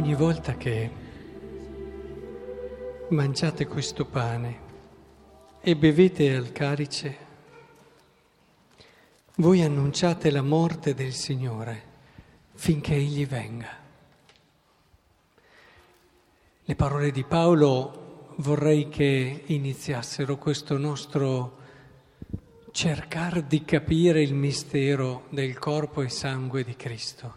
ogni volta che mangiate questo pane e bevete al calice, voi annunciate la morte del Signore finché Egli venga. Le parole di Paolo vorrei che iniziassero questo nostro cercare di capire il mistero del corpo e sangue di Cristo.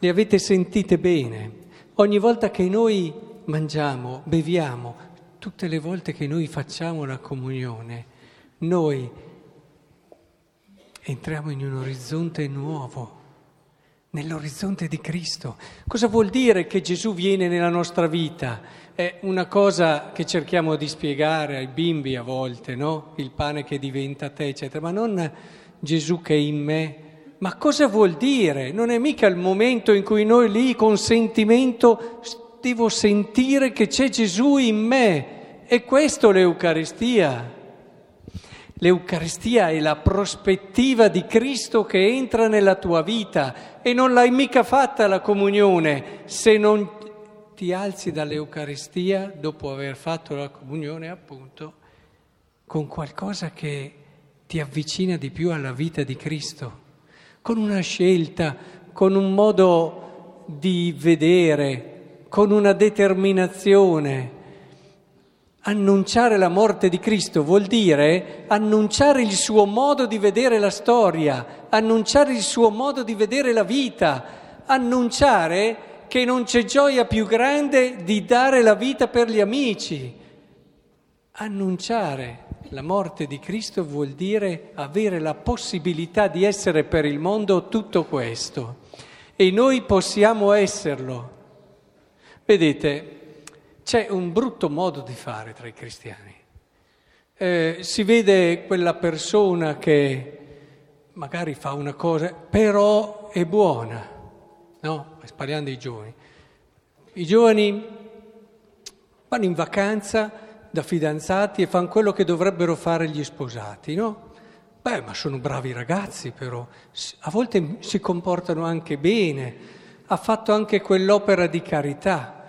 Le avete sentite bene? Ogni volta che noi mangiamo, beviamo, tutte le volte che noi facciamo la comunione, noi entriamo in un orizzonte nuovo, nell'orizzonte di Cristo. Cosa vuol dire che Gesù viene nella nostra vita? È una cosa che cerchiamo di spiegare ai bimbi a volte, no? Il pane che diventa te, eccetera, ma non Gesù che è in me. Ma cosa vuol dire? Non è mica il momento in cui noi lì con sentimento devo sentire che c'è Gesù in me. È questo l'Eucaristia. L'Eucaristia è la prospettiva di Cristo che entra nella tua vita e non l'hai mica fatta la comunione se non ti alzi dall'Eucaristia dopo aver fatto la comunione appunto con qualcosa che ti avvicina di più alla vita di Cristo, con una scelta, con un modo di vedere, con una determinazione. Annunciare la morte di Cristo vuol dire annunciare il suo modo di vedere la storia, annunciare il suo modo di vedere la vita, annunciare che non c'è gioia più grande di dare la vita per gli amici. Annunciare la morte di Cristo vuol dire avere la possibilità di essere per il mondo tutto questo. E noi possiamo esserlo. Vedete, c'è un brutto modo di fare tra i cristiani. Eh, si vede quella persona che magari fa una cosa, però è buona, no? Parliamo dei giovani. I giovani vanno in vacanza da fidanzati e fanno quello che dovrebbero fare gli sposati, no? Beh, ma sono bravi ragazzi però, a volte si comportano anche bene, ha fatto anche quell'opera di carità.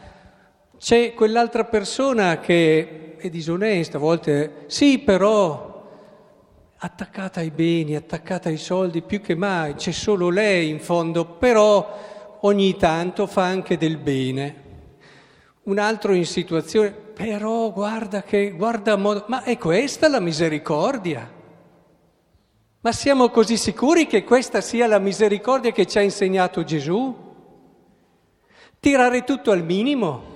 C'è quell'altra persona che è disonesta, a volte sì, però attaccata ai beni, attaccata ai soldi più che mai, c'è solo lei in fondo, però ogni tanto fa anche del bene. Un altro in situazione, però guarda che, guarda, ma è questa la misericordia? Ma siamo così sicuri che questa sia la misericordia che ci ha insegnato Gesù? Tirare tutto al minimo?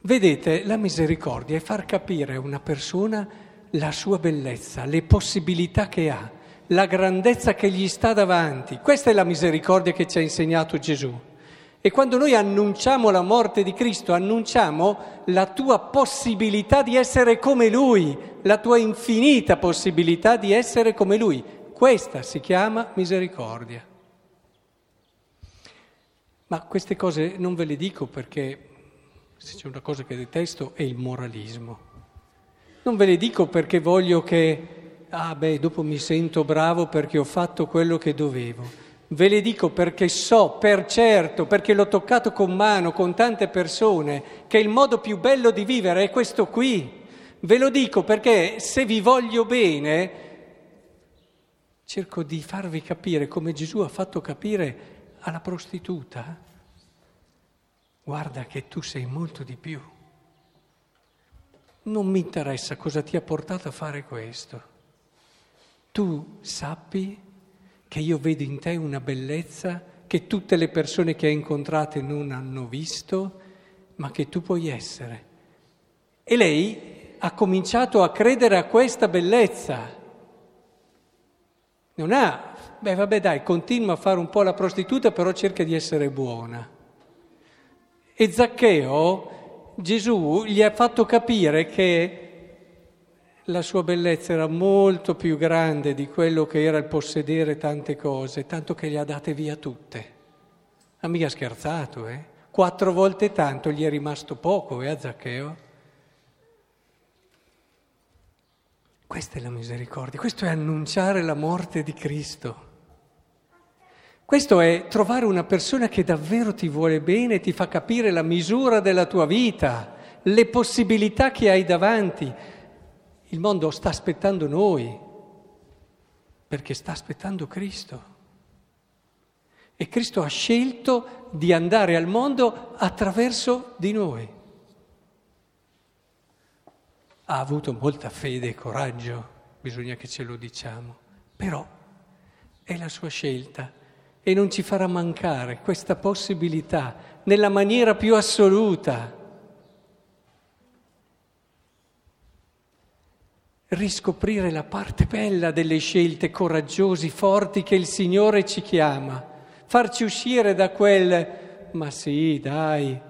Vedete, la misericordia è far capire a una persona la sua bellezza, le possibilità che ha, la grandezza che gli sta davanti. Questa è la misericordia che ci ha insegnato Gesù. E quando noi annunciamo la morte di Cristo, annunciamo la tua possibilità di essere come Lui, la tua infinita possibilità di essere come Lui. Questa si chiama misericordia. Ma queste cose non ve le dico perché se c'è una cosa che detesto è il moralismo. Non ve le dico perché voglio che, ah beh, dopo mi sento bravo perché ho fatto quello che dovevo. Ve le dico perché so per certo, perché l'ho toccato con mano, con tante persone, che il modo più bello di vivere è questo qui. Ve lo dico perché se vi voglio bene, cerco di farvi capire come Gesù ha fatto capire alla prostituta, guarda che tu sei molto di più. Non mi interessa cosa ti ha portato a fare questo. Tu sappi che io vedo in te una bellezza che tutte le persone che hai incontrate non hanno visto, ma che tu puoi essere. E lei ha cominciato a credere a questa bellezza. Non ha Beh, vabbè, dai, continua a fare un po' la prostituta, però cerca di essere buona. E Zaccheo, Gesù gli ha fatto capire che la sua bellezza era molto più grande di quello che era il possedere tante cose, tanto che le ha date via tutte. Ha mica scherzato, eh? Quattro volte tanto gli è rimasto poco, eh, a Zaccheo? Questa è la misericordia, questo è annunciare la morte di Cristo. Questo è trovare una persona che davvero ti vuole bene, ti fa capire la misura della tua vita, le possibilità che hai davanti. Il mondo sta aspettando noi, perché sta aspettando Cristo. E Cristo ha scelto di andare al mondo attraverso di noi. Ha avuto molta fede e coraggio, bisogna che ce lo diciamo, però è la sua scelta e non ci farà mancare questa possibilità nella maniera più assoluta. Riscoprire la parte bella delle scelte coraggiosi, forti che il Signore ci chiama, farci uscire da quel ma sì, dai,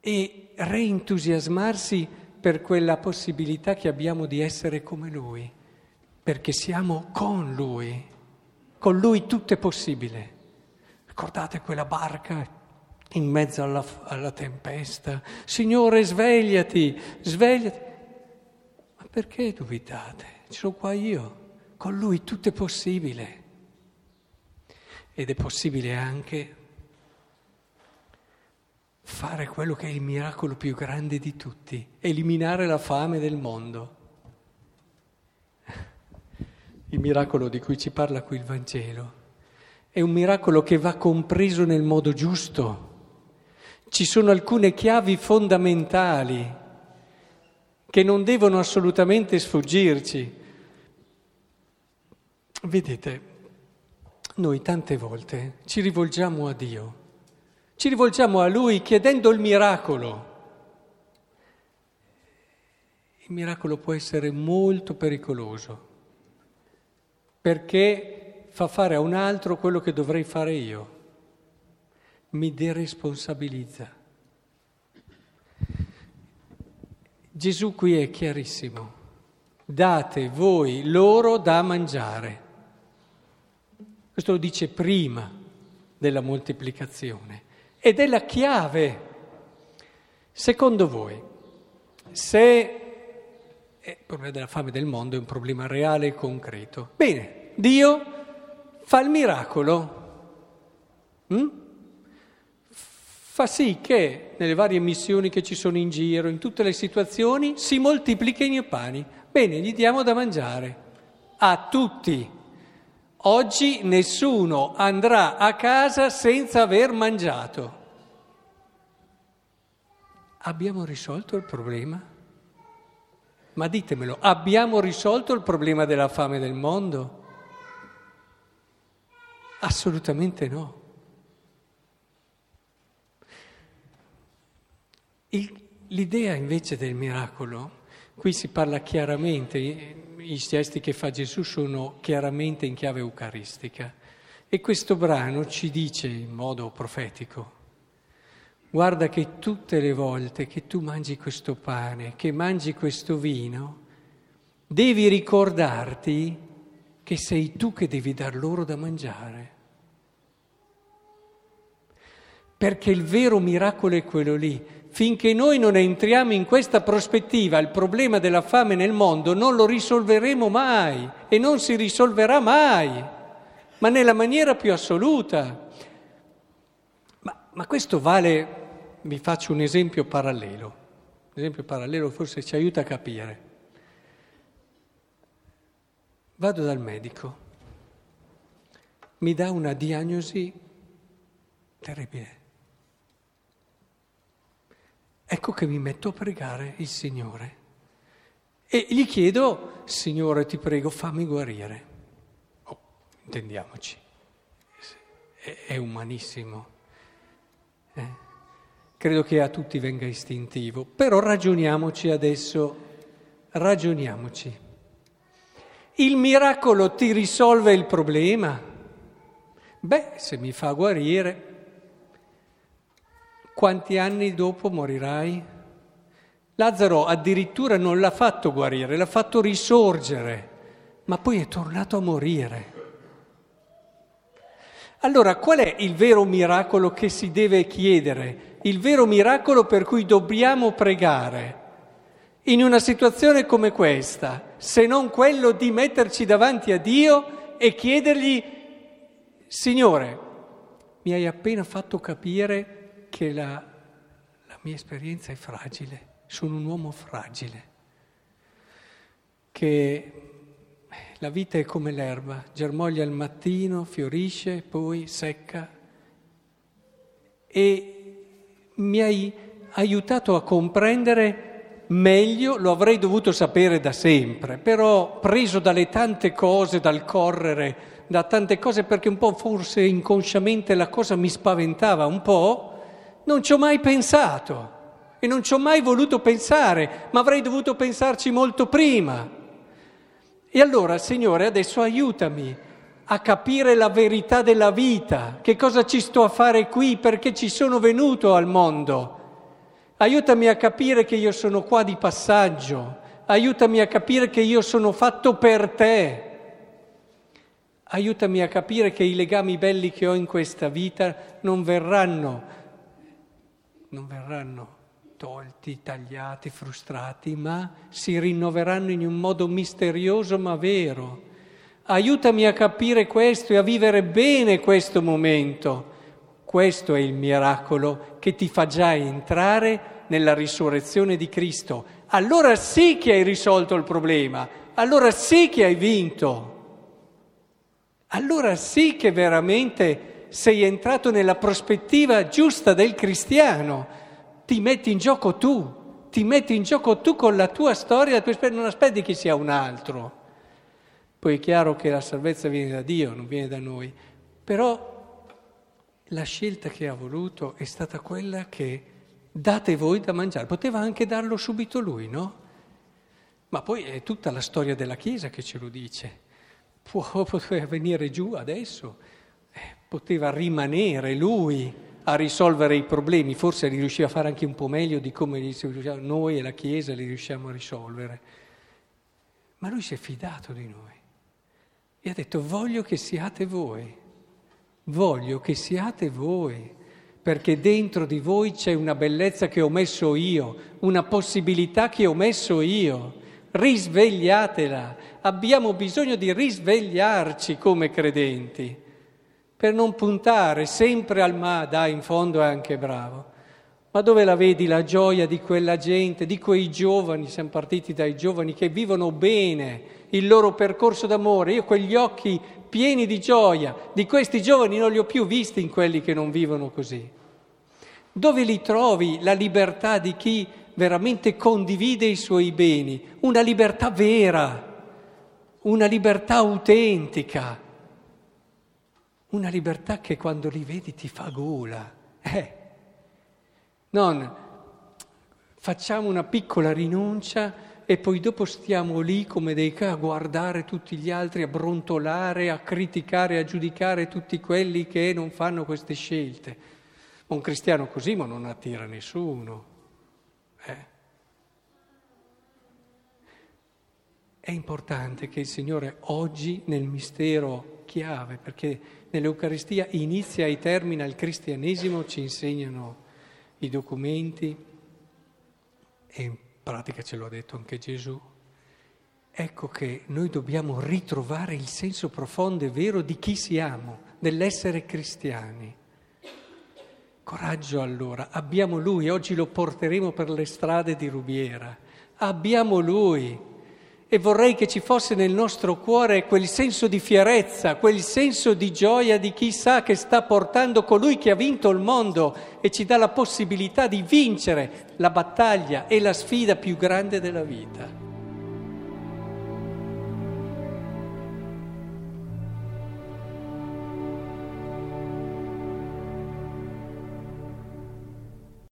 e reentusiasmarsi per quella possibilità che abbiamo di essere come Lui, perché siamo con Lui. Con lui tutto è possibile. Ricordate quella barca in mezzo alla, alla tempesta? Signore, svegliati, svegliati. Ma perché dubitate? Ci sono qua io. Con lui tutto è possibile. Ed è possibile anche fare quello che è il miracolo più grande di tutti, eliminare la fame del mondo. Il miracolo di cui ci parla qui il Vangelo è un miracolo che va compreso nel modo giusto. Ci sono alcune chiavi fondamentali che non devono assolutamente sfuggirci. Vedete, noi tante volte ci rivolgiamo a Dio, ci rivolgiamo a Lui chiedendo il miracolo. Il miracolo può essere molto pericoloso perché fa fare a un altro quello che dovrei fare io, mi deresponsabilizza. Gesù qui è chiarissimo, date voi loro da mangiare. Questo lo dice prima della moltiplicazione ed è la chiave. Secondo voi, se il problema della fame del mondo è un problema reale e concreto. Bene, Dio fa il miracolo. Mm? Fa sì che nelle varie missioni che ci sono in giro, in tutte le situazioni, si moltiplichino i pani. Bene, gli diamo da mangiare a tutti. Oggi nessuno andrà a casa senza aver mangiato. Abbiamo risolto il problema? Ma ditemelo, abbiamo risolto il problema della fame del mondo? Assolutamente no. Il, l'idea invece del miracolo, qui si parla chiaramente, i gesti che fa Gesù sono chiaramente in chiave eucaristica e questo brano ci dice in modo profetico, Guarda che tutte le volte che tu mangi questo pane, che mangi questo vino, devi ricordarti che sei tu che devi dar loro da mangiare. Perché il vero miracolo è quello lì. Finché noi non entriamo in questa prospettiva, il problema della fame nel mondo non lo risolveremo mai e non si risolverà mai, ma nella maniera più assoluta. Ma, ma questo vale vi faccio un esempio parallelo. Un esempio parallelo forse ci aiuta a capire. Vado dal medico, mi dà una diagnosi terribile. Ecco che mi metto a pregare il Signore e gli chiedo, Signore ti prego fammi guarire. Oh, intendiamoci, è, umanissimo. Eh? credo che a tutti venga istintivo, però ragioniamoci adesso, ragioniamoci. Il miracolo ti risolve il problema? Beh, se mi fa guarire, quanti anni dopo morirai? Lazzaro addirittura non l'ha fatto guarire, l'ha fatto risorgere, ma poi è tornato a morire. Allora, qual è il vero miracolo che si deve chiedere? il vero miracolo per cui dobbiamo pregare in una situazione come questa, se non quello di metterci davanti a Dio e chiedergli, Signore, mi hai appena fatto capire che la, la mia esperienza è fragile, sono un uomo fragile, che la vita è come l'erba, germoglia al mattino, fiorisce, poi secca. E mi hai aiutato a comprendere meglio, lo avrei dovuto sapere da sempre, però preso dalle tante cose, dal correre, da tante cose, perché un po' forse inconsciamente la cosa mi spaventava un po', non ci ho mai pensato e non ci ho mai voluto pensare, ma avrei dovuto pensarci molto prima. E allora, Signore, adesso aiutami a capire la verità della vita, che cosa ci sto a fare qui, perché ci sono venuto al mondo. Aiutami a capire che io sono qua di passaggio, aiutami a capire che io sono fatto per te. Aiutami a capire che i legami belli che ho in questa vita non verranno, non verranno tolti, tagliati, frustrati, ma si rinnoveranno in un modo misterioso ma vero Aiutami a capire questo e a vivere bene questo momento. Questo è il miracolo che ti fa già entrare nella risurrezione di Cristo. Allora sì che hai risolto il problema, allora sì che hai vinto. Allora sì che veramente sei entrato nella prospettiva giusta del cristiano. Ti metti in gioco tu, ti metti in gioco tu con la tua storia, non aspetti che sia un altro. Poi è chiaro che la salvezza viene da Dio, non viene da noi, però la scelta che ha voluto è stata quella che date voi da mangiare. Poteva anche darlo subito lui, no? Ma poi è tutta la storia della Chiesa che ce lo dice. Può, poteva venire giù adesso, poteva rimanere lui a risolvere i problemi, forse li riusciva a fare anche un po' meglio di come noi e la Chiesa li riusciamo a risolvere. Ma lui si è fidato di noi. E ha detto voglio che siate voi, voglio che siate voi, perché dentro di voi c'è una bellezza che ho messo io, una possibilità che ho messo io. Risvegliatela, abbiamo bisogno di risvegliarci come credenti, per non puntare sempre al ma, dai, in fondo è anche bravo. Ma dove la vedi la gioia di quella gente, di quei giovani, siamo partiti dai giovani che vivono bene il loro percorso d'amore. Io quegli occhi pieni di gioia di questi giovani non li ho più visti in quelli che non vivono così. Dove li trovi la libertà di chi veramente condivide i suoi beni? Una libertà vera, una libertà autentica, una libertà che quando li vedi ti fa gola. Eh. Non facciamo una piccola rinuncia e poi dopo stiamo lì come dei a guardare tutti gli altri, a brontolare, a criticare, a giudicare tutti quelli che non fanno queste scelte. Un cristiano così ma non attira nessuno. Eh? È importante che il Signore oggi nel mistero chiave, perché nell'Eucaristia inizia e termina il cristianesimo, ci insegnano i documenti e pratica ce l'ha detto anche Gesù. Ecco che noi dobbiamo ritrovare il senso profondo e vero di chi siamo, dell'essere cristiani. Coraggio allora, abbiamo Lui, oggi lo porteremo per le strade di Rubiera, abbiamo Lui e vorrei che ci fosse nel nostro cuore quel senso di fierezza, quel senso di gioia di chi sa che sta portando colui che ha vinto il mondo e ci dà la possibilità di vincere la battaglia e la sfida più grande della vita.